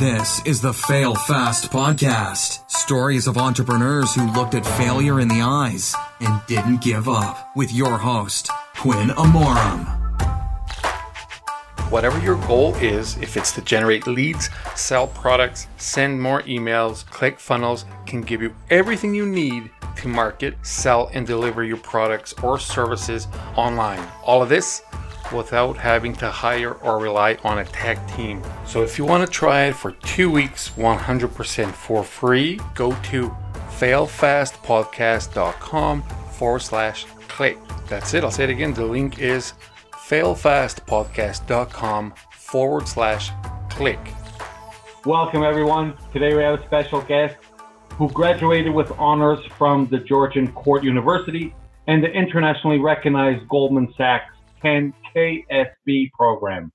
This is the Fail Fast Podcast. Stories of entrepreneurs who looked at failure in the eyes and didn't give up. With your host, Quinn Amorum. Whatever your goal is, if it's to generate leads, sell products, send more emails, ClickFunnels can give you everything you need to market, sell, and deliver your products or services online. All of this without having to hire or rely on a tech team. So if you want to try it for two weeks 100% for free, go to failfastpodcast.com forward slash click. That's it. I'll say it again. The link is failfastpodcast.com forward slash click. Welcome, everyone. Today we have a special guest who graduated with honors from the Georgian Court University and the internationally recognized Goldman Sachs 10 KSB program.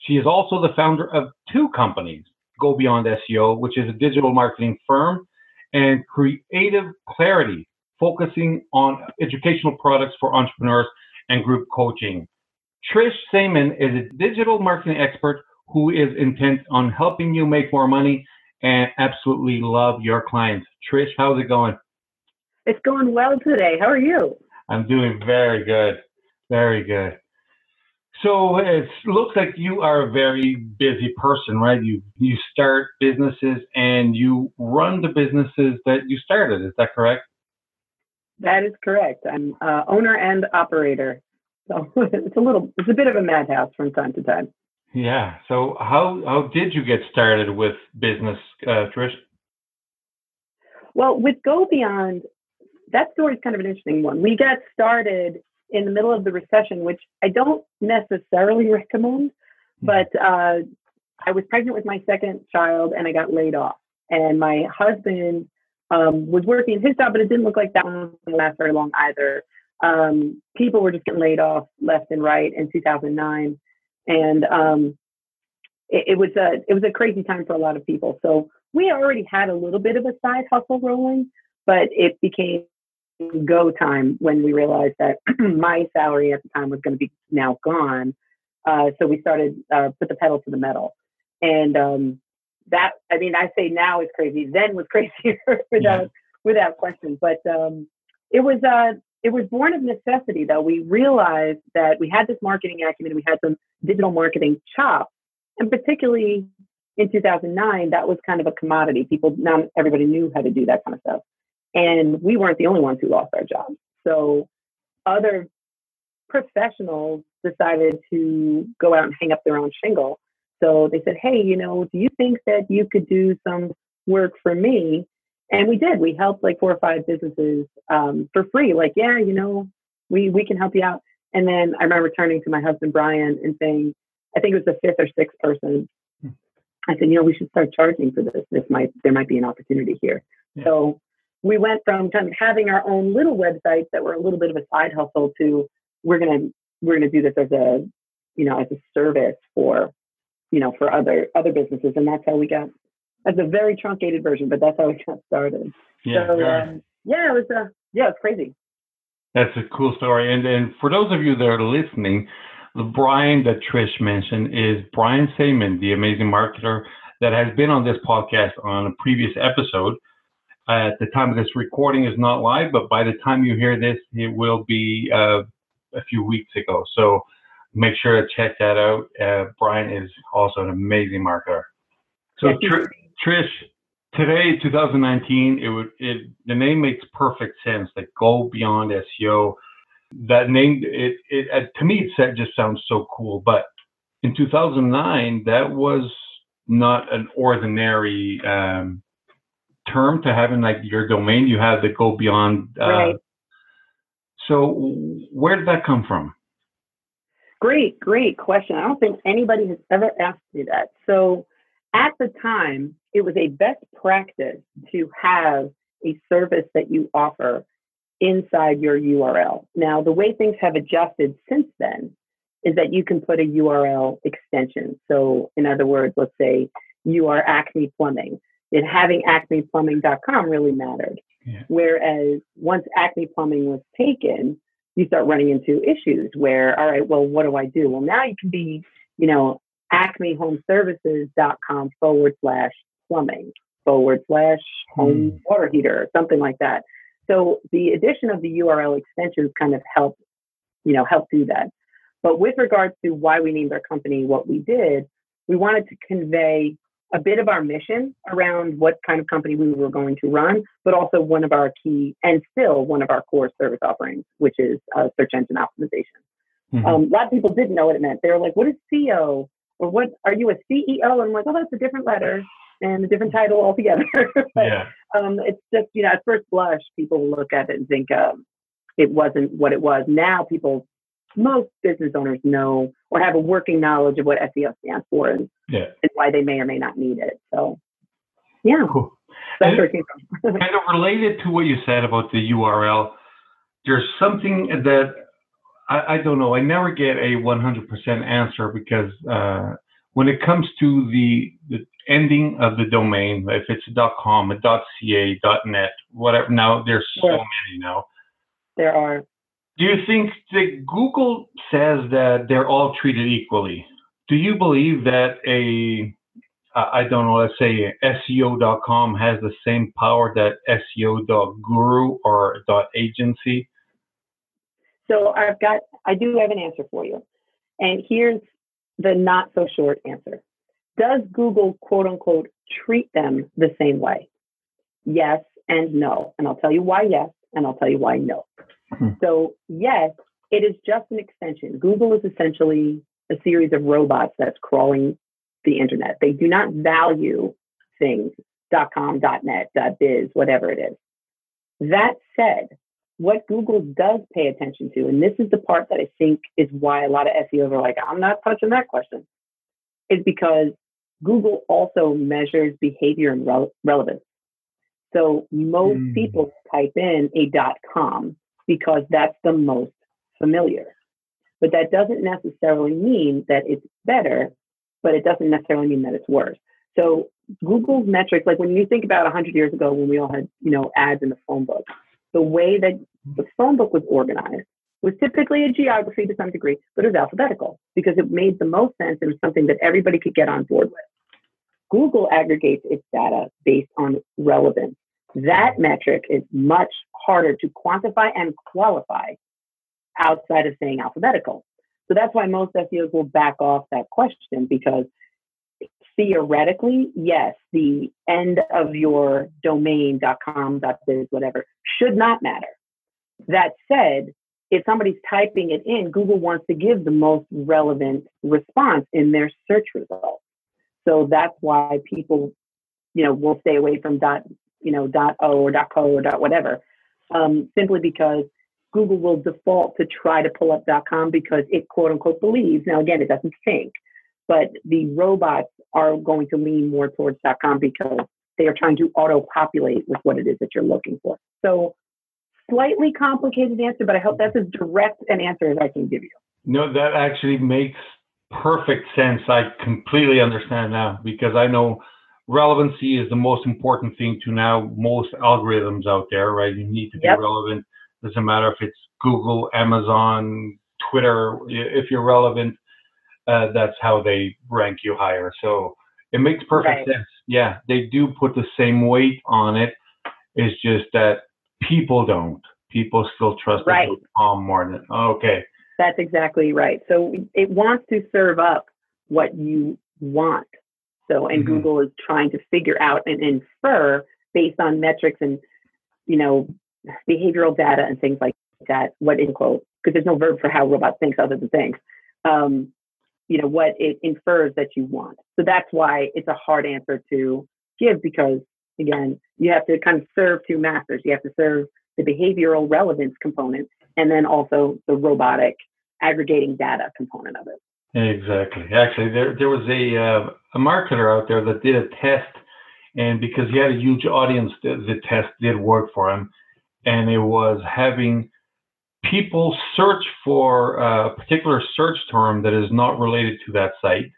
She is also the founder of two companies, Go Beyond SEO, which is a digital marketing firm, and Creative Clarity, focusing on educational products for entrepreneurs and group coaching. Trish Saman is a digital marketing expert who is intent on helping you make more money and absolutely love your clients. Trish, how's it going? It's going well today. How are you? I'm doing very good. Very good. So it looks like you are a very busy person, right? You you start businesses and you run the businesses that you started. Is that correct? That is correct. I'm uh, owner and operator. So it's a little, it's a bit of a madhouse from time to time. Yeah. So how how did you get started with business, uh, Trish? Well, with Go Beyond, that story is kind of an interesting one. We got started in the middle of the recession, which I don't necessarily recommend, hmm. but uh, I was pregnant with my second child and I got laid off. And my husband um, was working his job, but it didn't look like that one was going to last very long either. Um, people were just getting laid off left and right in 2009, and um, it, it, was a it was a crazy time for a lot of people. So we already had a little bit of a side hustle rolling, but it became go time when we realized that my salary at the time was going to be now gone. Uh, so we started uh, put the pedal to the metal, and um, that I mean I say now is crazy. Then was crazier without yeah. without question. But um, it was uh, it was born of necessity though. We realized that we had this marketing acumen, we had some digital marketing chops, and particularly in 2009, that was kind of a commodity. People, not everybody knew how to do that kind of stuff. And we weren't the only ones who lost our jobs. So other professionals decided to go out and hang up their own shingle. So they said, Hey, you know, do you think that you could do some work for me? And we did. We helped like four or five businesses um, for free. Like, yeah, you know, we we can help you out. And then I remember turning to my husband Brian and saying, I think it was the fifth or sixth person. Hmm. I said, you know, we should start charging for this. This might there might be an opportunity here. Yeah. So we went from kind of having our own little websites that were a little bit of a side hustle to we're gonna we're gonna do this as a you know as a service for you know for other other businesses. And that's how we got that's a very truncated version but that's how we got started. Yeah so, um, yeah it was uh, yeah it's crazy. That's a cool story. And and for those of you that are listening the Brian that Trish mentioned is Brian Saman, the amazing marketer that has been on this podcast on a previous episode at the time of this recording is not live, but by the time you hear this, it will be uh, a few weeks ago. So make sure to check that out. Uh, Brian is also an amazing marketer. So Tr- Trish, today, 2019, it would it the name makes perfect sense. Like go beyond SEO. That name, it it uh, to me, it just sounds so cool. But in 2009, that was not an ordinary um, term to having like your domain. You have to go beyond. Uh, right. So where did that come from? Great, great question. I don't think anybody has ever asked me that. So at the time, it was a best practice to have a service that you offer inside your URL. Now, the way things have adjusted since then is that you can put a URL extension. So, in other words, let's say you are Acme Plumbing that having acmeplumbing.com really mattered. Yeah. Whereas once Acme Plumbing was taken, you start running into issues where, all right, well, what do I do? Well, now you can be, you know, acmehomeservices.com forward slash plumbing forward slash home Hmm. water heater or something like that. So the addition of the URL extensions kind of help, you know, help do that. But with regards to why we named our company what we did, we wanted to convey a bit of our mission around what kind of company we were going to run, but also one of our key and still one of our core service offerings, which is uh, search engine optimization. Mhm. Um, a lot of people didn't know what it meant. They were like, "What is CEO?" or "What are you a CEO?" And I'm like, "Oh, that's a different letter and a different title altogether." but, yeah. um, it's just you know, at first blush, people look at it and think um, it wasn't what it was. Now, people, most business owners know or have a working knowledge of what SEO stands for and, Yeah. and why they may or may not need it. So, yeah, Cool. that's where it came from. kind of related to what you said about the URL, there's something that I, I don't know. I never get a 100% answer because uh, when it comes to the, the ending of the domain, if it's a .com, a .ca, .net, whatever. Now there's so Sure. many now. there are Do you think that Google says that they're all treated equally? Do you believe that a I don't know, let's say SEO.com has the same power that SEO.guru or .agency? So I've got, I do have an answer for you. And here's the not so short answer. Does Google quote unquote treat them the same way? Yes and no. And I'll tell you why yes, and I'll tell you why no. Hmm. So, yes, it is just an extension. Google is essentially a series of robots that's crawling the internet. They do not value things .com, .net, .biz, whatever it is. That said, what Google does pay attention to, and this is the part that I think is why a lot of SEOs are like, I'm not touching that question, is because Google also measures behavior and rele- relevance. So most Mm. people type in a .com because that's the most familiar. But that doesn't necessarily mean that it's better, but it doesn't necessarily mean that it's worse. So Google's metrics, like when you think about 100 years ago when we all had, you know, ads in the phone book, the way that the phone book was organized was typically a geography to some degree, but it was alphabetical because it made the most sense. And it was something that everybody could get on board with. Google aggregates its data based on relevance. That metric is much harder to quantify and qualify outside of saying alphabetical. So that's why most SEOs will back off that question because theoretically, yes, the end of your domain, .com, .biz, whatever, should not matter. That said, if somebody's typing it in, Google wants to give the most relevant response in their search results. So that's why people, you know, will stay away from dot, you know, dot o or dot co or dot whatever, um, simply because Google will default to try to pull up com because it quote unquote believes. Now again, it doesn't think, but the robots are going to lean more towards com because they are trying to auto populate with what it is that you're looking for. So slightly complicated answer, but I hope that's as direct an answer as I can give you. No, that actually makes perfect sense. I completely understand now because I know relevancy is the most important thing to now most algorithms out there, right? You need to be Yep. relevant. Doesn't matter if it's Google, Amazon, Twitter. If you're relevant, uh, that's how they rank you higher. So it makes perfect Right. sense. Yeah, they do put the same weight on it. It's just that people don't. People still trust the Right. .com more than okay. That's exactly right. So it wants to serve up what you want. So, and Mhm. Google is trying to figure out and infer based on metrics and, you know, behavioral data and things like that, what in quote, because there's no verb for how robots think other than things, um, you know, what it infers that you want. So that's why it's a hard answer to give because, again, you have to kind of serve two masters. You have to serve the behavioral relevance component and then also the robotic aggregating data component of it. Exactly. Actually, there there was a uh, a marketer out there that did a test, and because he had a huge audience, the, the test did work for him, and it was having people search for a particular search term that is not related to that site,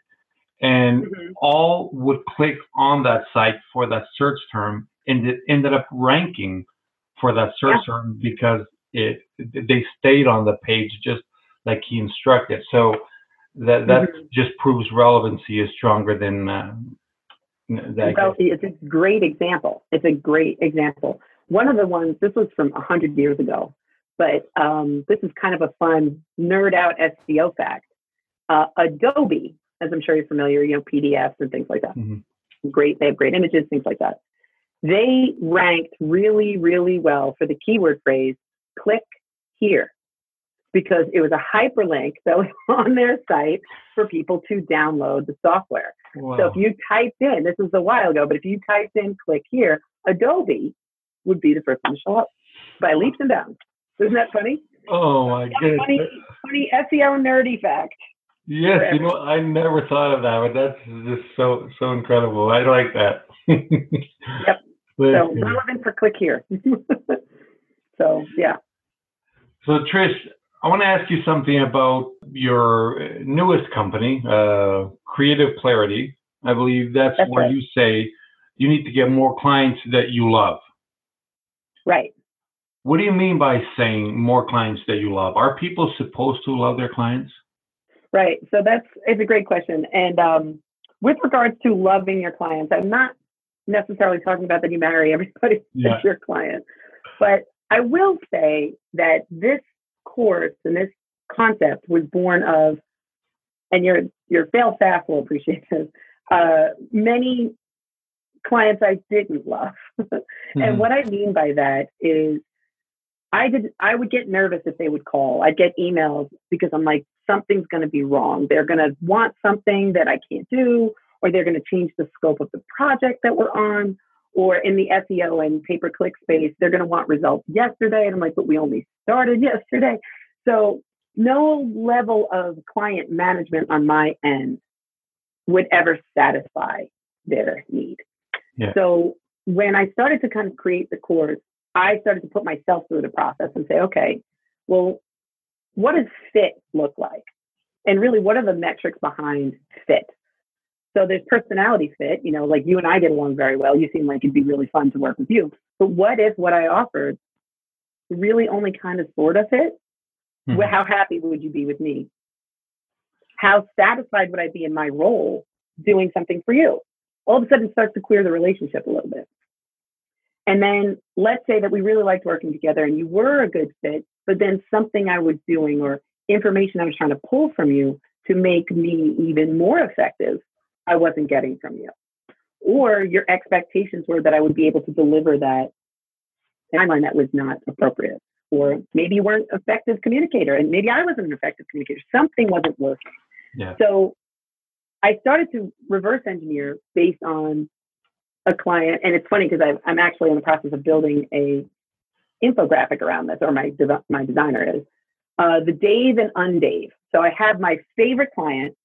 and all would click on that site for that search term, and it ended up ranking for that search Yeah. term because it they stayed on the page just like he instructed. So that that mm-hmm. just proves relevancy is stronger than uh, that. Well, it's a great example. It's a great example. One of the ones, this was from 100 years ago, but um, this is kind of a fun nerd out SEO fact. Uh, Adobe, as I'm sure you're familiar, you know, PDFs and things like that. Mm-hmm. Great, they have great images, things like that. They ranked really, really well for the keyword phrase click here because it was a hyperlink that was on their site for people to download the software. Wow. So if you typed in, this was a while ago, but if you typed in click here, Adobe would be the first one to show up by leaps and bounds. Isn't that funny? Oh my goodness. Funny, funny SEO nerdy fact. Yes, you know, I never thought of that, but that's just so so incredible. I like that. yep. So relevant for click here. so yeah. So Trish, I want to ask you something about your newest company, uh, Creative Clarity. I believe that's, that's where right. you say you need to get more clients that you love. Right. What do you mean by saying more clients that you love? Are people supposed to love their clients? Right. So that's it's a great question. And um, with regards to loving your clients, I'm not necessarily talking about that you marry everybody yeah. as your client, but I will say that this course and this concept was born of, and your your fail fast will appreciate this. Uh, many clients I didn't love, mm-hmm. and what I mean by that is, I did I would get nervous if they would call. I'd get emails because I'm like something's going to be wrong. They're going to want something that I can't do, or they're going to change the scope of the project that we're on, or in the SEO and pay per click space, they're going to want results yesterday. And I'm like, but we only started yesterday. So no level of client management on my end would ever satisfy their need. Yeah. So when I started to kind of create the course, I started to put myself through the process and say, okay, well, what does fit look like? And really, what are the metrics behind fit? So there's personality fit, you know, like you and I get along very well. You seem like it'd be really fun to work with you. But what if what I offered really only kind of sort of fit? Mm-hmm. Well, how happy would you be with me? How satisfied would I be in my role doing something for you? All of a sudden, it starts to queer the relationship a little bit. And then let's say that we really liked working together and you were a good fit, but then something I was doing or information I was trying to pull from you to make me even more effective I wasn't getting from you. Or your expectations were that I would be able to deliver that timeline that was not appropriate. Or maybe you weren't effective communicator and maybe I wasn't an effective communicator. Something wasn't working. Yeah. So I started to reverse engineer based on a client. And it's funny because I'm actually in the process of building a infographic around this, or my, my designer is. Uh, the Dave and Undave. So I have my favorite client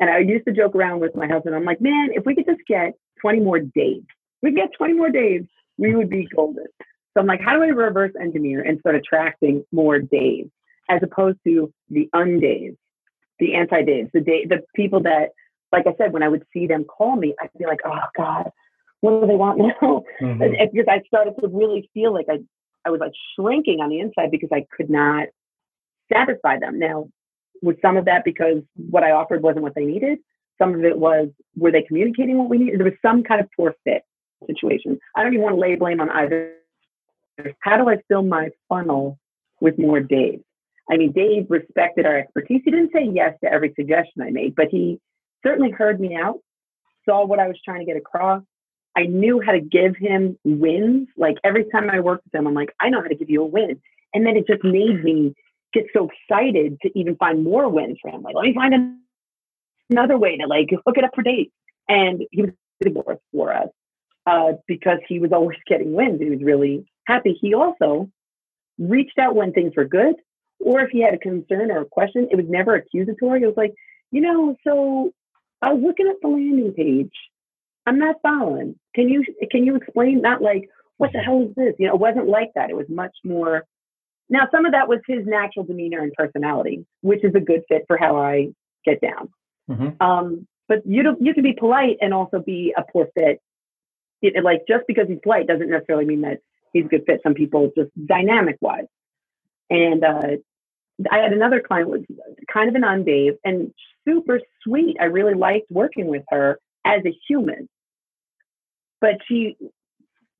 and I used to joke around with my husband. I'm like, man, if we could just get 20 more Daves, we get 20 more Daves, we would be golden. So I'm like, how do I reverse engineer and start attracting more Daves as opposed to the undaves, the anti-Daves, the day, the people that, like I said, when I would see them call me, I'd be like, oh God, what do they want now? Mm-hmm. Because I started to really feel like I, I was like shrinking on the inside because I could not satisfy them. Now, was some of that because what I offered wasn't what they needed. Some of it was were they communicating what we needed? There was some kind of poor fit situation. I don't even want to lay blame on either. How do I fill my funnel with more Dave? I mean, Dave respected our expertise. He didn't say yes to every suggestion I made, but he certainly heard me out, saw what I was trying to get across. I knew how to give him wins. Like every time I worked with him, I'm like, I know how to give you a win. And then it just made me get so excited to even find more wins for him. Like, let me find another way to like hook it up for dates. And he was worth for us uh, because he was always getting wins. He was really happy. He also reached out when things were good, or if he had a concern or a question, it was never accusatory. It was like, you know, so I was looking at the landing page. I'm not following. Can you can you explain? Not like what the hell is this? You know, it wasn't like that. It was much more now, some of that was his natural demeanor and personality, which is a good fit for how I get down. Mm-hmm. Um, but you don't, you can be polite and also be a poor fit. It, it, like just because he's polite doesn't necessarily mean that he's a good fit. Some people just dynamic wise. And uh, I had another client was kind of an undave and super sweet. I really liked working with her as a human. But she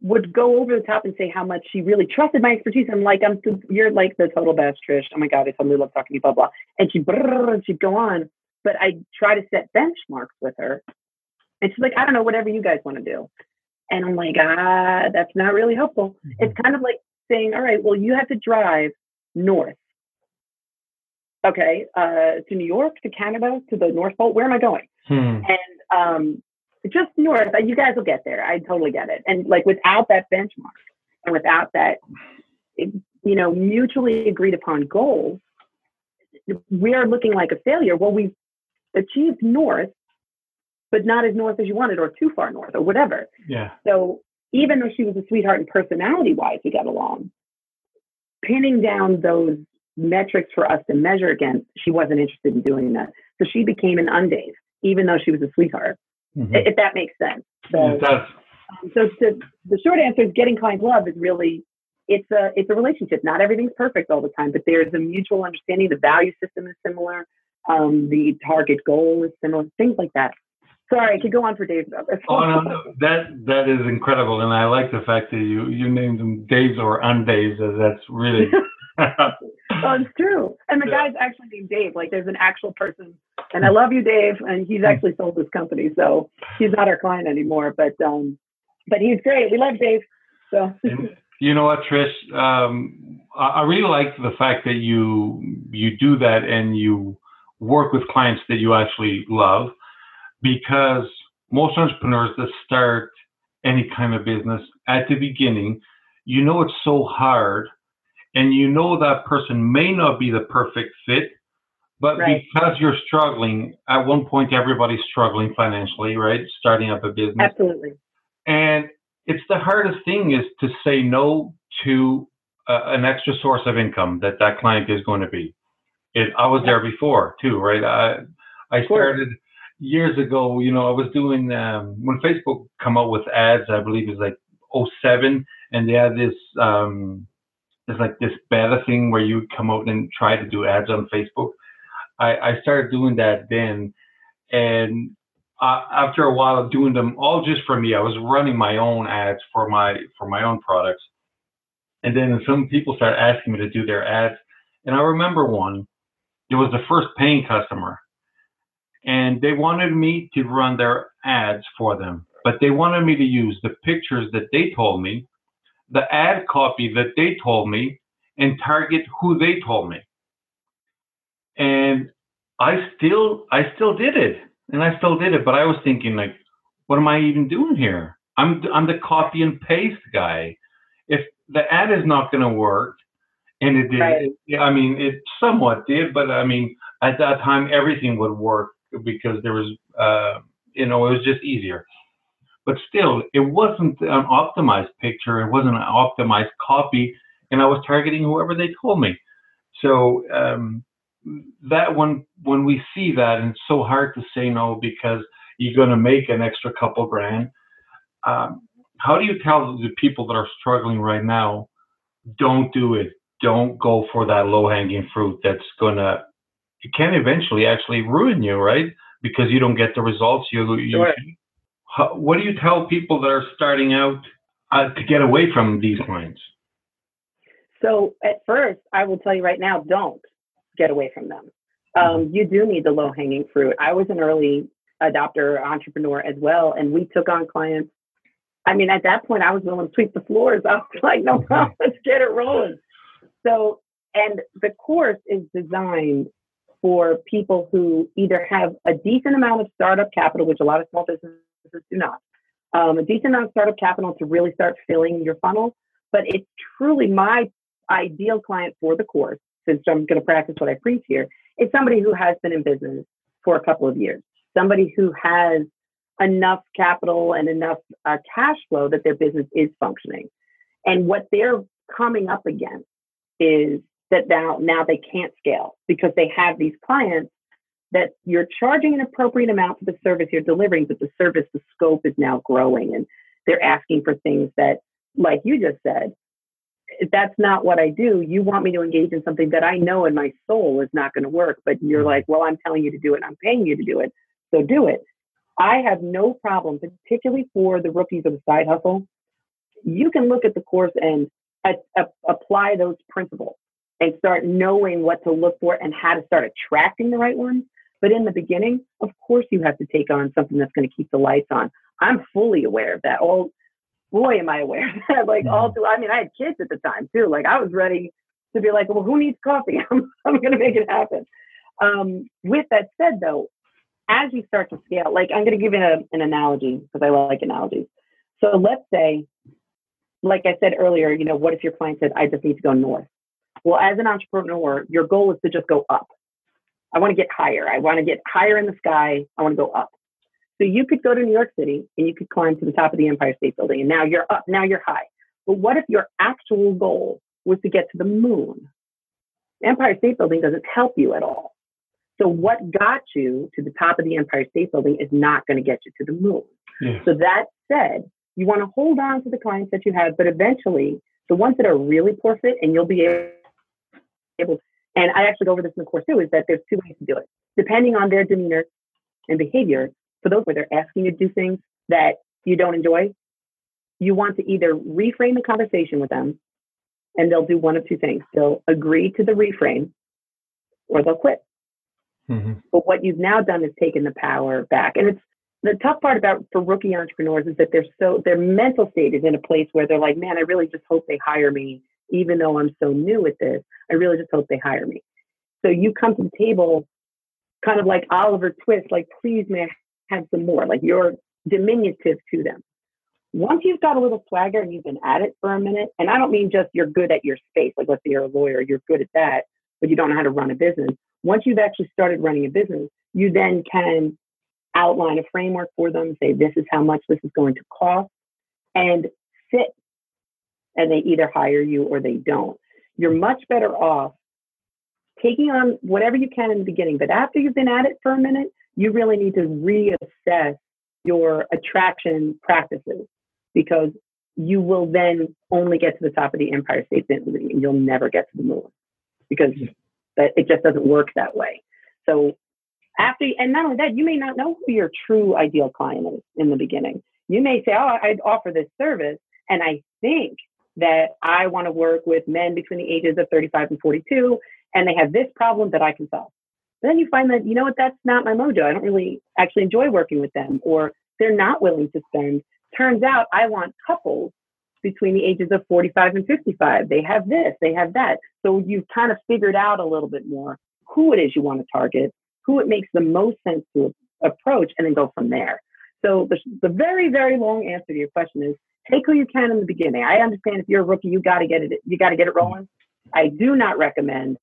would go over the top and say how much she really trusted my expertise. I'm like, I'm you're like the total best, Trish. Oh my god, I totally love talking to you, blah blah. And she and she'd go on. But I try to set benchmarks with her, and she's like, I don't know, whatever you guys want to do. And I'm like, ah, that's not really helpful. Mm-hmm. It's kind of like saying, all right, well, you have to drive north. Okay, uh, to New York, to Canada, to the North Pole. Where am I going? Hmm. And um, just north. You guys will get there. I totally get it. And like without that benchmark and without that, you know, mutually agreed upon goal, we are looking like a failure. Well, we've achieved north, but not as north as you wanted, or too far north, or whatever. Yeah. So even though she was a sweetheart and personality wise, we got along. Pinning down those metrics for us to measure against, she wasn't interested in doing that. So she became an undave, even though she was a sweetheart mm-hmm. if that makes sense. So, it does. Um, so to, the short answer is getting client love is really it's a it's a relationship. Not everything's perfect all the time, but there's a mutual understanding. The value system is similar. Um, the target goal is similar. Things like that. Sorry, I could go on for days about this. Oh no, no, that that is incredible, and I like the fact that you you named them Daves or Undaves. That's really oh, it's true. And the yeah. guy's actually named Dave. Like there's an actual person. And I love you, Dave. And he's actually sold this company, so he's not our client anymore. But um, but he's great. We love Dave. So. you know what, Trish? Um, I, I really like the fact that you you do that and you work with clients that you actually love, because most entrepreneurs that start any kind of business at the beginning, you know it's so hard and you know that person may not be the perfect fit, but right. because you're struggling, at one point everybody's struggling financially, right? Starting up a business. Absolutely. And it's the hardest thing is to say no to uh, an extra source of income that that client is going to be. It, I was there before too, right? I I started years ago. You know, I was doing um, when Facebook come out with ads. I believe it was like 07, and they had this um, there's like this beta thing where you come out and try to do ads on Facebook. I, I started doing that then, and uh, after a while of doing them all just for me, I was running my own ads for my for my own products, and then some people started asking me to do their ads, and I remember one. It was the first paying customer, and they wanted me to run their ads for them, but they wanted me to use the pictures that they told me the ad copy that they told me and target who they told me. And I still I still did it. And I still did it, but I was thinking like, what am I even doing here? I'm I'm the copy and paste guy. If the ad is not going to work, and it did, right. it, I mean, it somewhat did, but I mean, at that time everything would work because there was, uh, you know, it was just easier but still, it wasn't an optimized picture. It wasn't an optimized copy, and I was targeting whoever they told me. So um, that when when we see that, and it's so hard to say no because you're going to make an extra couple grand. Um, how do you tell the people that are struggling right now, don't do it. Don't go for that low hanging fruit. That's gonna it can eventually actually ruin you, right? Because you don't get the results you you sure how, what do you tell people that are starting out uh, to get away from these clients? So at first, I will tell you right now, don't get away from them. Um, you do need the low hanging fruit. I was an early adopter entrepreneur as well, and we took on clients. I mean, at that point, I was willing to sweep the floors. I was like, no problem, let's get it rolling. So, and the course is designed for people who either have a decent amount of startup capital, which a lot of small businesses businesses do not. Um, a decent amount of startup capital to really start filling your funnel. But it's truly my ideal client for the course, since I'm going to practice what I preach here, is somebody who has been in business for a couple of years, somebody who has enough capital and enough uh, cash flow that their business is functioning. And what they're coming up against is that now now they can't scale because they have these clients that you're charging an appropriate amount for the service you're delivering, but the service, the scope is now growing and they're asking for things that, like you just said, that's not what I do. You want me to engage in something that I know in my soul is not going to work, but you're mm-hmm. like, well, I'm telling you to do it. I'm paying you to do it. So do it. I have no problem, particularly for the rookies of the side hustle. You can look at the course and a, a, apply those principles and start knowing what to look for and how to start attracting the right ones. But in the beginning, of course, you have to take on something that's going to keep the lights on. I'm fully aware of that. All boy, am I aware of that. like all mm-hmm. through, I mean, I had kids at the time too. Like I was ready to be like, well, who needs coffee? I'm, I'm going to make it happen. Um, with that said, though, as you start to scale, like I'm going to give you a, an analogy because I like analogies. So let's say, like I said earlier, you know, what if your client said, I just need to go north? Well, as an entrepreneur, your goal is to just go up. I want to get higher. I want to get higher in the sky. I want to go up. So you could go to New York City and you could climb to the top of the Empire State Building, and now you're up, now you're high. But what if your actual goal was to get to the moon? Empire State Building doesn't help you at all. So what got you to the top of the Empire State Building is not going to get you to the moon. Yeah. So that said, you want to hold on to the clients that you have, but eventually the ones that are really poor fit, and you'll be able. And I actually go over this in the course too, is that there's two ways to do it. Depending on their demeanor and behavior, for those where they're asking you to do things that you don't enjoy, you want to either reframe the conversation with them and they'll do one of two things. They'll agree to the reframe or they'll quit. Mm-hmm. But what you've now done is taken the power back. And it's the tough part about for rookie entrepreneurs is that they're so their mental state is in a place where they're like, man, I really just hope they hire me, even though I'm so new at this. I really just hope they hire me. So you come to the table kind of like Oliver Twist, like, please, may I have some more. Like you're diminutive to them. Once you've got a little swagger and you've been at it for a minute, and I don't mean just you're good at your space, like let's say you're a lawyer, you're good at that, but you don't know how to run a business. Once you've actually started running a business, you then can outline a framework for them, say this is how much this is going to cost, and sit. And they either hire you or they don't. You're much better off taking on whatever you can in the beginning, but after you've been at it for a minute, you really need to reassess your attraction practices because you will then only get to the top of the Empire State Building and you'll never get to the moon because it just doesn't work that way. So after and not only that, you may not know who your true ideal client is in the beginning. You may say, "Oh, I'd offer this service, and I think that I want to work with men between the ages of 35 and 42, and they have this problem that I can solve." then you find that, you know what, that's not my mojo. I don't really actually enjoy working with them, or they're not willing to spend. Turns out I want couples between the ages of 45 and 55. They have this, they have that. So you've kind of figured out a little bit more who it is you want to target, who it makes the most sense to approach, and then go from there. So the, the very, very long answer to your question is take who you can in the beginning. I understand if you're a rookie, you got to get it, you got to get it rolling. I do not recommend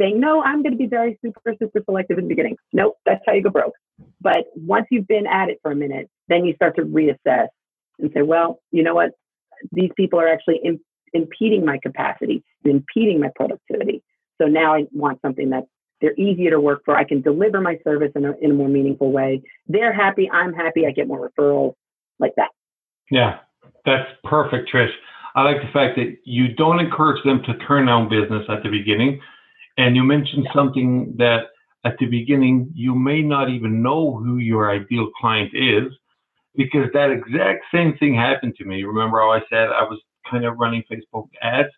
saying, no, I'm going to be very super, super selective in the beginning. Nope, that's how you go broke. But once you've been at it for a minute, then you start to reassess and say, well, you know what? These people are actually in, impeding my capacity impeding my productivity. So now I want something that they're easier to work for. I can deliver my service in a, in a more meaningful way. They're happy. I'm happy. I get more referrals like that. Yeah, that's perfect, Trish. I like the fact that you don't encourage them to turn down business at the beginning. And you mentioned something that at the beginning, you may not even know who your ideal client is because that exact same thing happened to me. Remember how I said I was kind of running Facebook ads?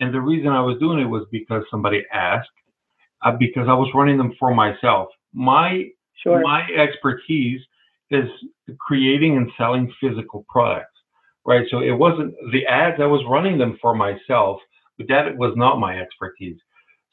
And the reason I was doing it was because somebody asked, uh, because I was running them for myself. My sure. my expertise is creating and selling physical products, right? So it wasn't the ads I was running them for myself, but that was not my expertise.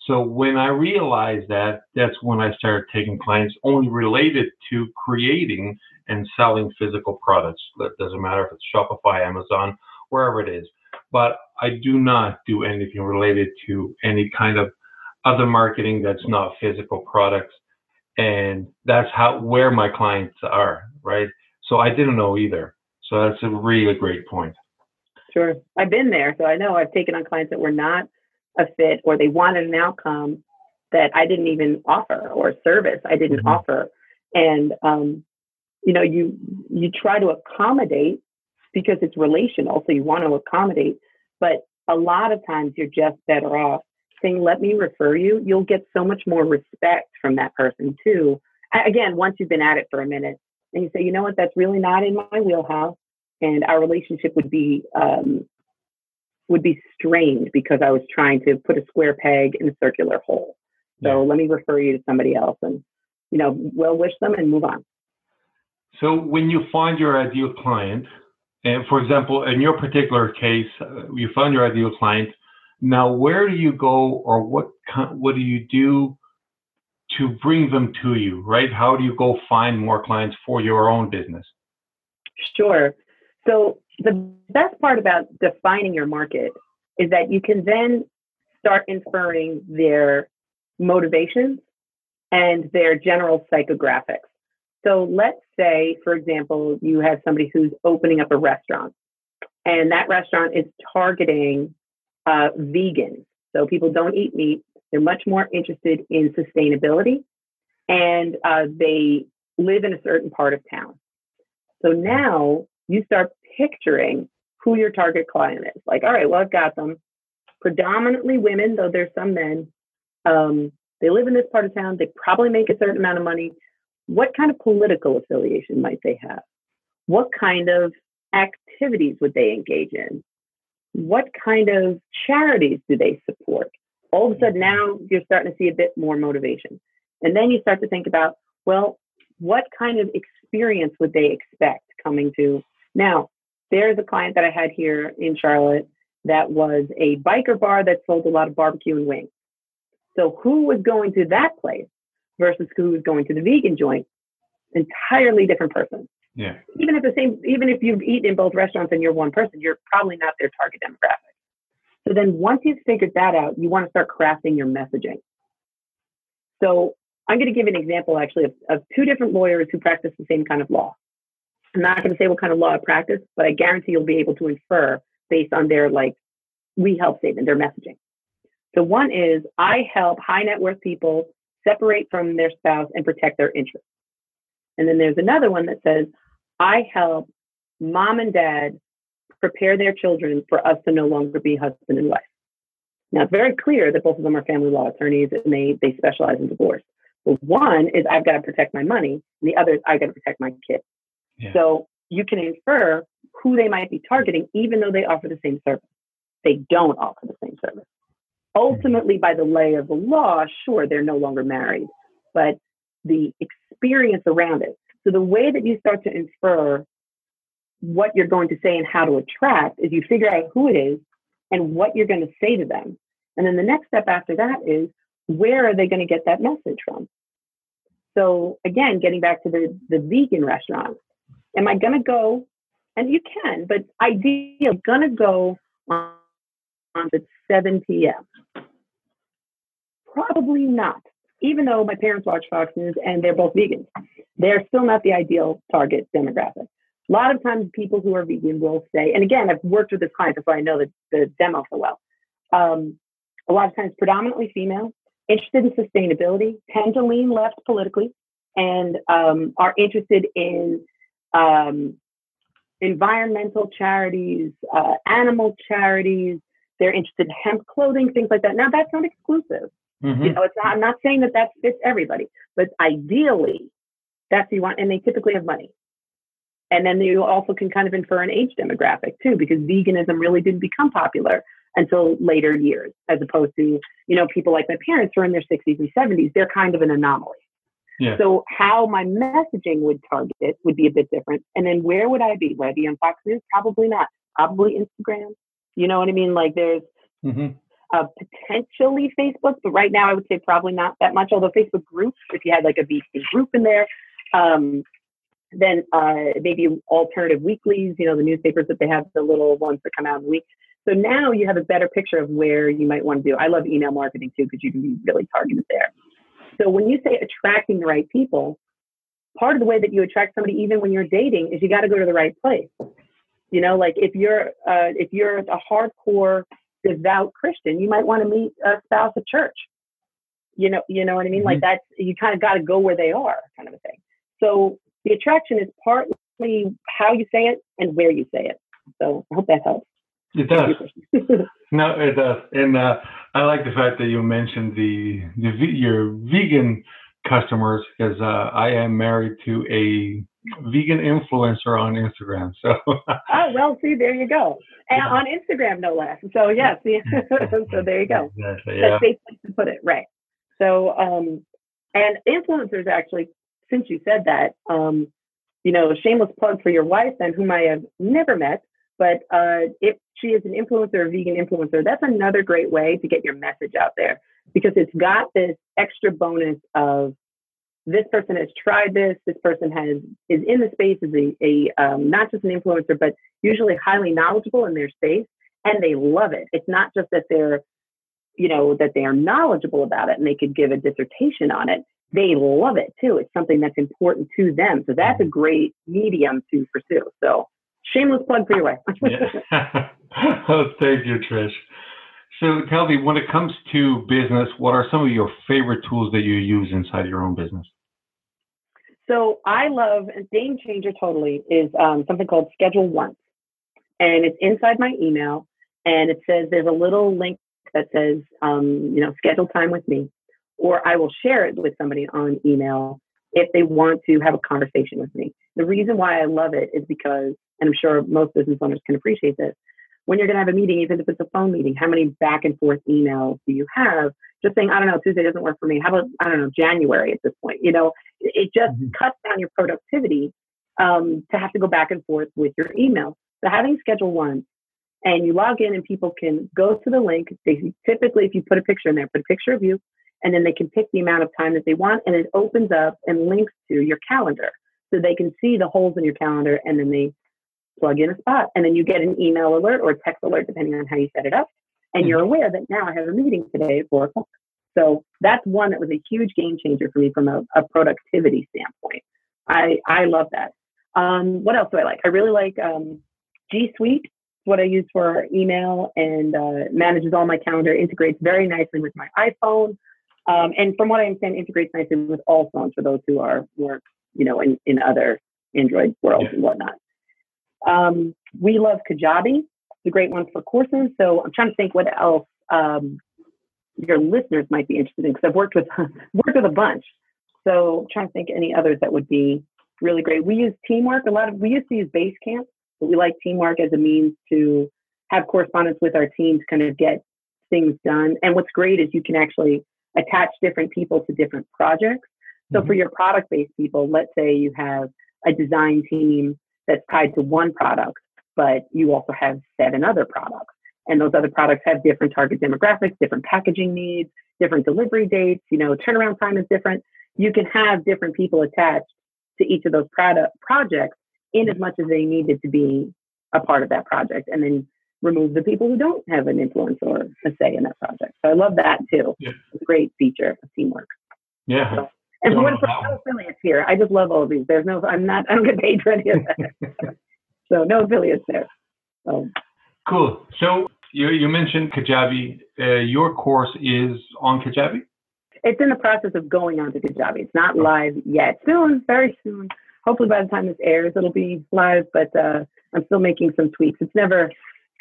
So when I realized that, that's when I started taking clients only related to creating and selling physical products. That doesn't matter if it's Shopify, Amazon, wherever it is. But I do not do anything related to any kind of other marketing that's not physical products. And that's how where my clients are, right? So I didn't know either. So that's a really great point. Sure. I've been there. So I know I've taken on clients that were not a fit or they wanted an outcome that I didn't even offer or service I didn't mm-hmm. offer. And um, you know, you you try to accommodate because it's relational, so you want to accommodate, but a lot of times you're just better off saying, let me refer you. You'll get so much more respect from that person too. Again, once you've been at it for a minute and you say, you know what, that's really not in my wheelhouse. And our relationship would be um, would be strained because I was trying to put a square peg in a circular hole. So yeah. let me refer you to somebody else and, you know, well wish them and move on. So when you find your ideal client, and for example, in your particular case, uh, you found your ideal client. Now, where do you go, or what kind, what do you do to bring them to you? Right? How do you go find more clients for your own business? Sure. So the best part about defining your market is that you can then start inferring their motivations and their general psychographics. So let's say, for example, you have somebody who's opening up a restaurant, and that restaurant is targeting uh, vegans. So people don't eat meat. They're much more interested in sustainability, and uh, they live in a certain part of town. So now you start picturing who your target client is. Like, all right, well, I've got them. Predominantly women, though there's some men. Um, they live in this part of town. They probably make a certain amount of money. What kind of political affiliation might they have? What kind of activities would they engage in? What kind of charities do they support? All of a sudden, now you're starting to see a bit more motivation. And then you start to think about, well, what kind of experience would they expect coming to? Now, there's a client that I had here in Charlotte that was a biker bar that sold a lot of barbecue and wings. So who was going to that place versus who was going to the vegan joint? Entirely different person. Yeah. Even if the same, even if you've eaten in both restaurants and you're one person, you're probably not their target demographic. So then once you've figured that out, you want to start crafting your messaging. So I'm going to give an example actually of, of two different lawyers who practice the same kind of law. I'm not going to say what kind of law I practice, but I guarantee you'll be able to infer based on their like we help statement, their messaging. So one is I help high net worth people separate from their spouse and protect their interests. And then there's another one that says I help mom and dad prepare their children for us to no longer be husband and wife. Now it's very clear that both of them are family law attorneys and they they specialize in divorce. But one is I've got to protect my money, and the other is I've got to protect my kids. So you can infer who they might be targeting, even though they offer the same service. They don't offer the same service. Ultimately, by the lay of the law, sure, they're no longer married, but the experience around it. So the way that you start to infer what you're going to say and how to attract is you figure out who it is and what you're going to say to them. And then the next step after that is where are they going to get that message from? So again, getting back to the, the vegan restaurant, Am I going to go? And you can, but ideally, going to go on, on at 7 p.m. Probably not. Even though my parents watch Fox News and they're both vegans, they're still not the ideal target demographic. A lot of times, people who are vegan will say, and again, I've worked with this client, that's why I know the, the demo so well. Um, a lot of times, predominantly female, interested in sustainability, tend to lean left politically, and um, are interested in um, environmental charities, uh, animal charities. They're interested in hemp clothing, things like that. Now, that's not exclusive. Mm-hmm. You know, it's not, I'm not saying that that fits everybody, but ideally, that's what you want. And they typically have money. And then you also can kind of infer an age demographic too, because veganism really didn't become popular until later years, as opposed to, you know, people like my parents who are in their 60s and 70s. They're kind of an anomaly. Yeah. So how my messaging would target would be a bit different. And then where would I be? Would I be on Fox News? Probably not. Probably Instagram. You know what I mean? Like there's mm-hmm. uh, potentially Facebook, but right now I would say probably not that much. Although Facebook groups, if you had like a VC group in there, um, then uh, maybe alternative weeklies, you know, the newspapers that they have, the little ones that come out in a week. So now you have a better picture of where you might want to do. I love email marketing too because you can be really targeted there. So when you say attracting the right people, part of the way that you attract somebody, even when you're dating, is you got to go to the right place. You know, like if you're uh, if you're a hardcore devout Christian, you might want to meet a spouse at church. You know, you know what I mean? Mm-hmm. Like that's you kind of got to go where they are, kind of a thing. So the attraction is partly how you say it and where you say it. So I hope that helps. It does. No, it does, and uh, I like the fact that you mentioned the, the your vegan customers because uh, I am married to a vegan influencer on Instagram. So oh well, see there you go, and yeah. on Instagram no less. So yes, yeah, so there you go. Exactly, yeah. That's safe to put it right. So um, and influencers actually, since you said that, um, you know, shameless plug for your wife then, whom I have never met, but uh, if she is an influencer, a vegan influencer, that's another great way to get your message out there because it's got this extra bonus of this person has tried this, this person has is in the space is a, a um, not just an influencer, but usually highly knowledgeable in their space, and they love it. It's not just that they're you know, that they are knowledgeable about it and they could give a dissertation on it, they love it too. It's something that's important to them. So that's a great medium to pursue. So shameless plug for your way. oh, thank you, Trish. So tell me, when it comes to business, what are some of your favorite tools that you use inside your own business? So I love a game changer totally is um, something called Schedule Once, and it's inside my email, and it says there's a little link that says, um, you know, schedule time with me, or I will share it with somebody on email if they want to have a conversation with me. The reason why I love it is because, and I'm sure most business owners can appreciate this, when you're going to have a meeting, even if it's a phone meeting, how many back and forth emails do you have? Just saying, I don't know, Tuesday doesn't work for me. How about, I don't know, January at this point? You know, it just mm-hmm. cuts down your productivity um, to have to go back and forth with your email. So having schedule one and you log in and people can go to the link. They typically, if you put a picture in there, put a picture of you, and then they can pick the amount of time that they want, and it opens up and links to your calendar, so they can see the holes in your calendar, and then they plug in a spot, and then you get an email alert or a text alert depending on how you set it up, and you're aware that now I have a meeting today at four o'clock. So that's one that was a huge game changer for me from a, a productivity standpoint. I I love that. Um, what else do I like? I really like um, G Suite what I use for email and uh, manages all my calendar, integrates very nicely with my iPhone. Um, and from what I understand, integrates nicely with all phones for those who are work, you know, in, in other Android worlds yeah. and whatnot. Um, we love Kajabi. It's a great one for courses. So I'm trying to think what else um, your listeners might be interested in because I've worked with worked with a bunch. So I'm trying to think any others that would be really great. We use Teamwork. A lot of we used to use Basecamp but we like teamwork as a means to have correspondence with our team to kind of get things done. And what's great is you can actually attach different people to different projects. So mm-hmm. for your product based people, let's say you have a design team that's tied to one product, but you also have seven other products. And those other products have different target demographics, different packaging needs, different delivery dates, you know, turnaround time is different. You can have different people attached to each of those product projects in as much as they needed to be a part of that project and then remove the people who don't have an influence or a say in that project. So I love that too. Yeah. It's a great feature of teamwork. Yeah. So, and for, for no affiliates here, I just love all of these. There's no, I'm not, I don't get paid for any of that. so no affiliates there. So. Cool. So you, you mentioned Kajabi. Uh, your course is on Kajabi? It's in the process of going on to Kajabi. It's not live yet. Soon, very soon hopefully by the time this airs, it'll be live. But uh, I'm still making some tweaks. It's never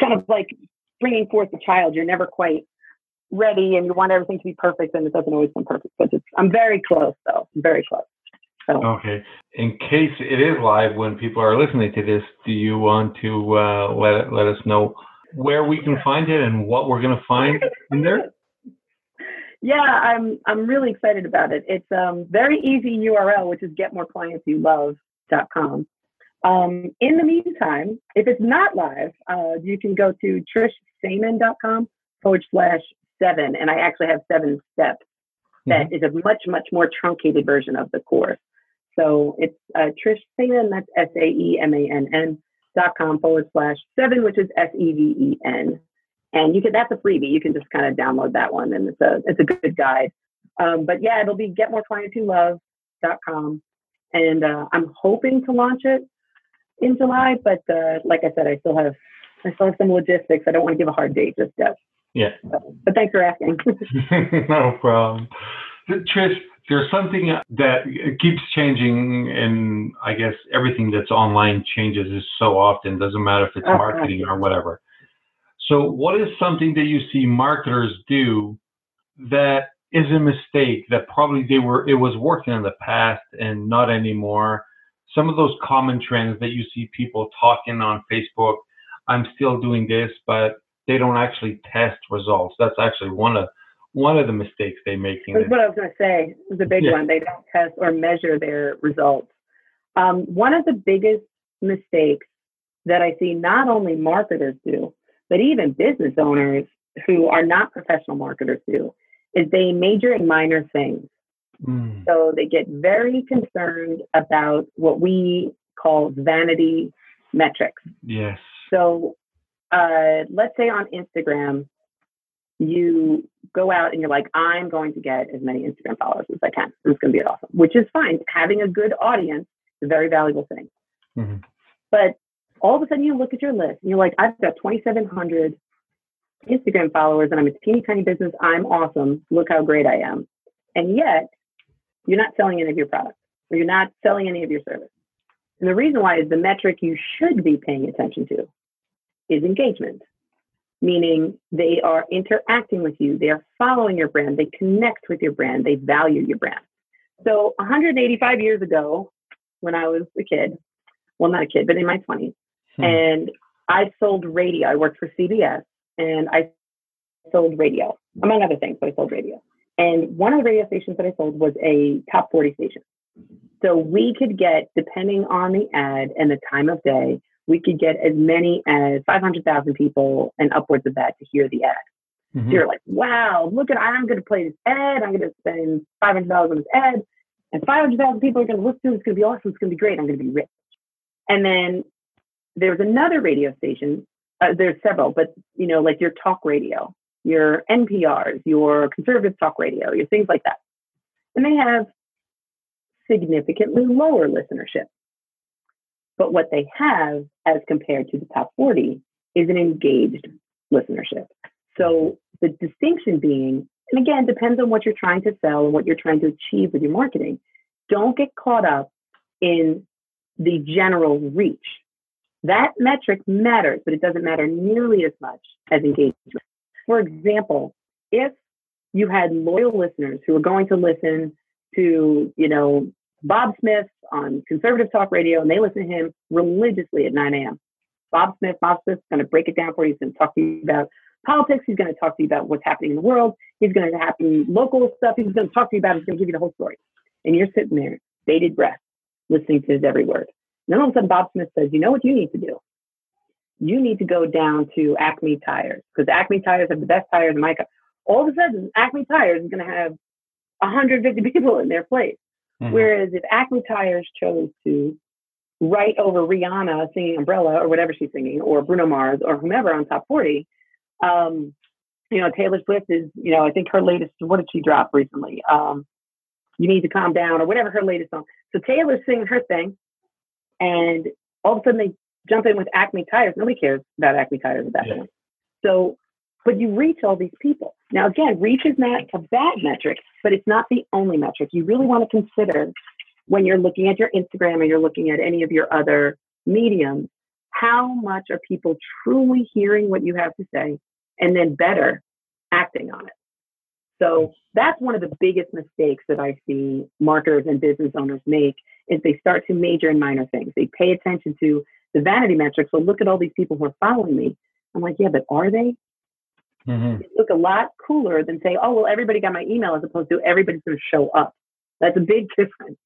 kind of like bringing forth a child. You're never quite ready, and you want everything to be perfect, and it doesn't always come perfect. But I'm very close, though. I'm very close. So. Okay. In case it is live when people are listening to this, do you want to uh, let let us know where we can find it and what we're going to find in there? Yeah, I'm I'm really excited about it. It's um very easy URL, which is getmoreclientsyouLove.com. Um, in the meantime, if it's not live, uh, you can go to trishsaemann.com forward slash seven, and I actually have seven steps. That mm-hmm. is a much much more truncated version of the course. So it's uh, Trish Saemann, that's S A E M A N N dot com forward slash seven, which is S E V E N and you can that's a freebie. You can just kind of download that one, and it's a it's a good guide. Um, but yeah, it'll be getmoreclientsyouLove.com, and uh, I'm hoping to launch it in July. But uh, like I said, I still have I still have some logistics. I don't want to give a hard date just yet. Yeah. So, but thanks for asking. no problem. Trish, there's something that keeps changing, and I guess everything that's online changes so often. Doesn't matter if it's marketing or whatever. So, what is something that you see marketers do that is a mistake that probably they were it was working in the past and not anymore? Some of those common trends that you see people talking on Facebook. I'm still doing this, but they don't actually test results. That's actually one of one of the mistakes they make. That's what I was going to say. It's a big yeah. one. They don't test or measure their results. Um, one of the biggest mistakes that I see not only marketers do, but even business owners who are not professional marketers do, is they major in minor things. Mm. So they get very concerned about what we call vanity metrics. Yes. So uh, let's say on Instagram, you go out and you're like, I'm going to get as many Instagram followers as I can. It's going to be awesome, which is fine. Having a good audience is a very valuable thing. Mm-hmm. But all of a sudden, you look at your list and you're like, I've got 2,700 Instagram followers and I'm a teeny tiny business. I'm awesome. Look how great I am. And yet, you're not selling any of your products or you're not selling any of your service. And the reason why is the metric you should be paying attention to is engagement meaning they are interacting with you, they are following your brand, they connect with your brand, they value your brand. So 185 years ago, when I was a kid, well, not a kid, but in my 20s, hmm. and I sold radio. I worked for CBS and I sold radio, among other things. I sold radio. And one of the radio stations that I sold was a top 40 station. So we could get, depending on the ad and the time of day, we could get as many as 500,000 people and upwards of that to hear the ad. Mm-hmm. So you're like, wow, look at, I'm going to play this ad. I'm going to spend $500 on this ad and 500,000 people are going to listen to it. It's going to be awesome. It's going to be great. I'm going to be rich. And then there's another radio station. Uh, there's several, but you know, like your talk radio, your NPRs, your conservative talk radio, your things like that. And they have significantly lower listenership. But what they have as compared to the top 40 is an engaged listenership. So the distinction being, and again, depends on what you're trying to sell and what you're trying to achieve with your marketing. Don't get caught up in the general reach. That metric matters, but it doesn't matter nearly as much as engagement. For example, if you had loyal listeners who were going to listen to, you know, Bob Smith on conservative talk radio, and they listen to him religiously at 9 a.m. Bob Smith, Bob Smith's going to break it down for you. He's going to talk to you about politics. He's going to talk to you about what's happening in the world. He's going to happen local stuff. He's going to talk to you about. It. He's going to give you the whole story. And you're sitting there, bated breath, listening to his every word. And then all of a sudden, Bob Smith says, "You know what you need to do? You need to go down to Acme Tires because Acme Tires have the best tires in my car." All of a sudden, Acme Tires is going to have 150 people in their place. Mm-hmm. Whereas if Acme Tires chose to write over Rihanna singing Umbrella or whatever she's singing, or Bruno Mars or whomever on top 40, um, you know, Taylor Swift is, you know, I think her latest, what did she drop recently? Um, you need to calm down or whatever her latest song. So Taylor's singing her thing, and all of a sudden they jump in with Acme Tires. Nobody cares about Acme Tires at that yeah. point. So but you reach all these people. Now, again, reach is not a bad metric, but it's not the only metric. You really want to consider when you're looking at your Instagram or you're looking at any of your other mediums, how much are people truly hearing what you have to say and then better acting on it? So that's one of the biggest mistakes that I see marketers and business owners make is they start to major in minor things. They pay attention to the vanity metrics. So look at all these people who are following me. I'm like, yeah, but are they? Mm-hmm. It look a lot cooler than say, oh, well, everybody got my email as opposed to everybody's going to show up. That's a big difference.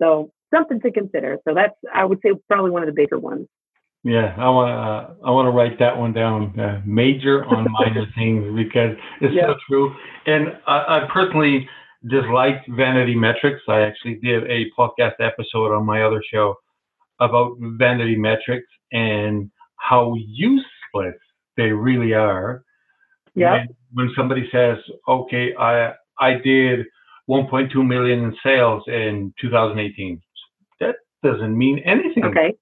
So something to consider. So that's, I would say, probably one of the bigger ones. Yeah, I want to uh, I want to write that one down. Uh, major on minor things because it's so true. And I, I personally disliked vanity metrics. I actually did a podcast episode on my other show about vanity metrics and how useless they really are. Yeah. When somebody says, "Okay, I I did 1.2 million in sales in 2018," that doesn't mean anything. Okay.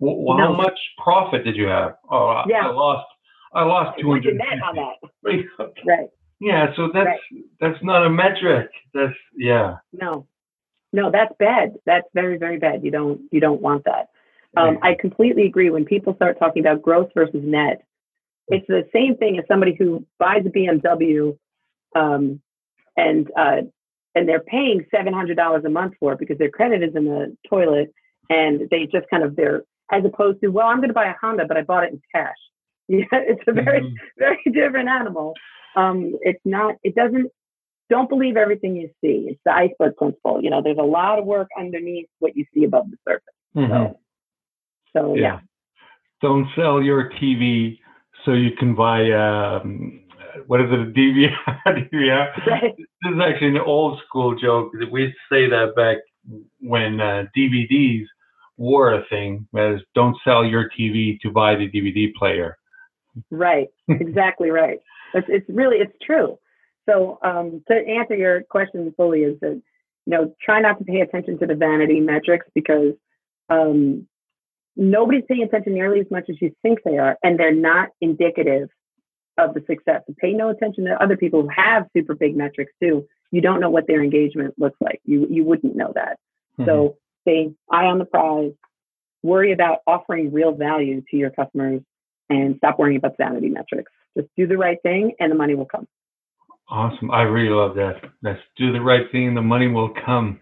Well, no. How much profit did you have? Oh, yeah. I lost. I lost 200. Right. right. Yeah. So that's right. that's not a metric. That's yeah. No. No, that's bad. That's very very bad. You don't you don't want that. Um, I completely agree. When people start talking about gross versus net, It's the same thing as somebody who buys a BMW um, and uh, and they're paying seven hundred dollars a month for it because their credit is in the toilet, and they just kind of they're as opposed to well, I'm going to buy a Honda, but I bought it in cash. Yeah, it's a very mm-hmm. very different animal. Um, it's not. It doesn't. Don't believe everything you see. It's the iceberg principle. You know, there's a lot of work underneath what you see above the surface. Mm-hmm. So, so yeah. yeah. Don't sell your TV so you can buy um, what is it, a DVR? DVR. Right. This is actually an old school joke. We say that back when uh, DVDs were a thing. As don't sell your TV to buy the DVD player. Right. exactly right. It's, it's really it's true. So um, to answer your question fully is that you know try not to pay attention to the vanity metrics because um, nobody's paying attention nearly as much as you think they are, and they're not indicative of the success. pay no attention to other people who have super big metrics too. You don't know what their engagement looks like. You you wouldn't know that. Mm-hmm. So stay eye on the prize. Worry about offering real value to your customers and stop worrying about vanity metrics. Just do the right thing and the money will come. Awesome. I really love that. Let's do the right thing and the money will come.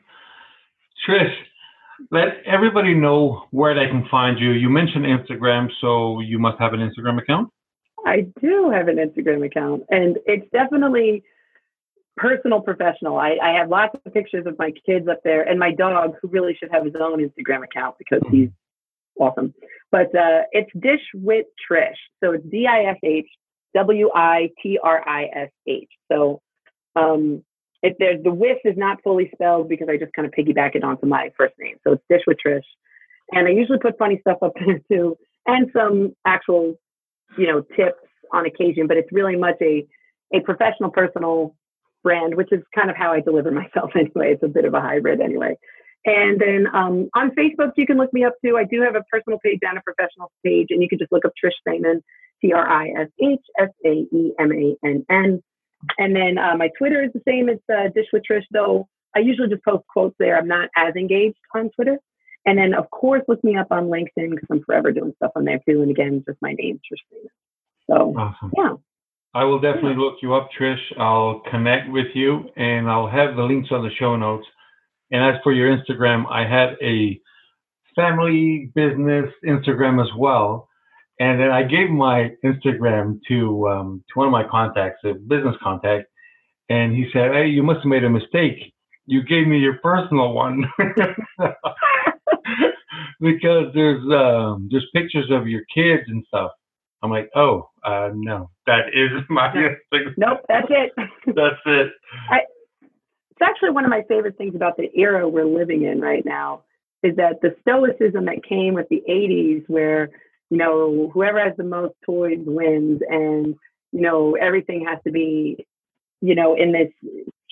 Trish, let everybody know where they can find you. You mentioned Instagram, so you must have an Instagram account. I do have an Instagram account, and it's definitely personal professional. I, I have lots of pictures of my kids up there and my dog, who really should have his own Instagram account because mm-hmm. he's awesome. But uh, it's Dish with Trish. So it's D I S H W I T R I S H. So um, if there's the with is not fully spelled because I just kind of piggyback it onto my first name. So it's Dish with Trish. And I usually put funny stuff up there too and some actual you know, tips on occasion, but it's really much a, a professional personal brand, which is kind of how I deliver myself anyway. It's a bit of a hybrid anyway. And then um, on Facebook, you can look me up too. I do have a personal page and a professional page, and you can just look up Trish Saemann, T R I S H S A E M A N N. And then uh, my Twitter is the same. It's uh, Dish with Trish, though I usually just post quotes there. I'm not as engaged on Twitter. And then, of course, look me up on LinkedIn because I'm forever doing stuff on there too. And again, just my name, Trish So, awesome. yeah. I will definitely look you up, Trish. I'll connect with you and I'll have the links on the show notes. And as for your Instagram, I had a family business Instagram as well. And then I gave my Instagram to um, to one of my contacts, a business contact, and he said, "Hey, you must have made a mistake. You gave me your personal one." because there's um, there's pictures of your kids and stuff. I'm like, oh, uh, no, that is my. Instagram." nope, that's it. that's it. I, it's actually one of my favorite things about the era we're living in right now is that the stoicism that came with the 80s, where you know whoever has the most toys wins, and you know everything has to be, you know, in this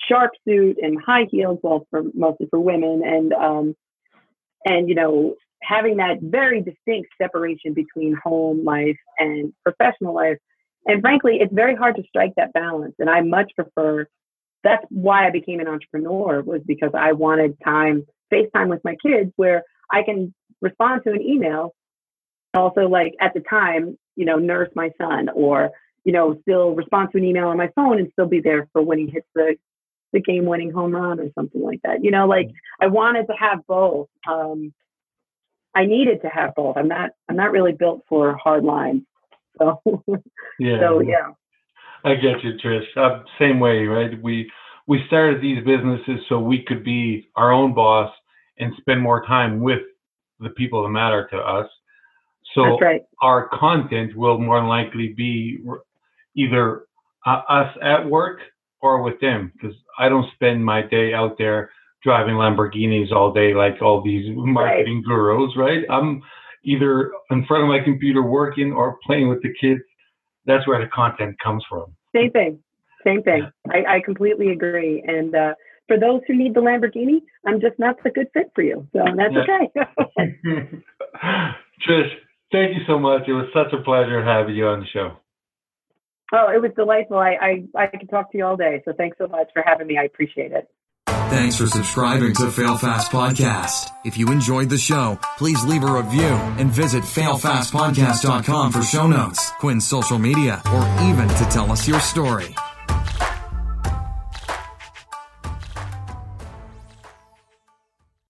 sharp suit and high heels, well, for mostly for women, and um, and you know having that very distinct separation between home life and professional life. And frankly it's very hard to strike that balance and i much prefer that's why i became an entrepreneur was because i wanted time face time with my kids where i can respond to an email also like at the time you know nurse my son or you know still respond to an email on my phone and still be there for when he hits the the game winning home run or something like that. You know, like mm-hmm. I wanted to have both. Um, I needed to have both. I'm not I'm not really built for hard lines. So yeah. So yeah. I get you, Trish. Uh, same way, right? We we started these businesses so we could be our own boss and spend more time with the people that matter to us. So right. our content will more likely be either uh, us at work or with them because I don't spend my day out there driving Lamborghinis all day like all these marketing right. gurus, right? I'm either in front of my computer working or playing with the kids. That's where the content comes from. Same thing. Same thing. I, I completely agree. And uh, for those who need the Lamborghini, I'm just not the good fit for you. So that's okay. Trish, thank you so much. It was such a pleasure having you on the show. Oh, it was delightful. I, I, I could talk to you all day. So thanks so much for having me. I appreciate it. Thanks for subscribing to Fail Fast Podcast. If you enjoyed the show, please leave a review and visit failfastpodcast.com for show notes, Quinn's social media, or even to tell us your story.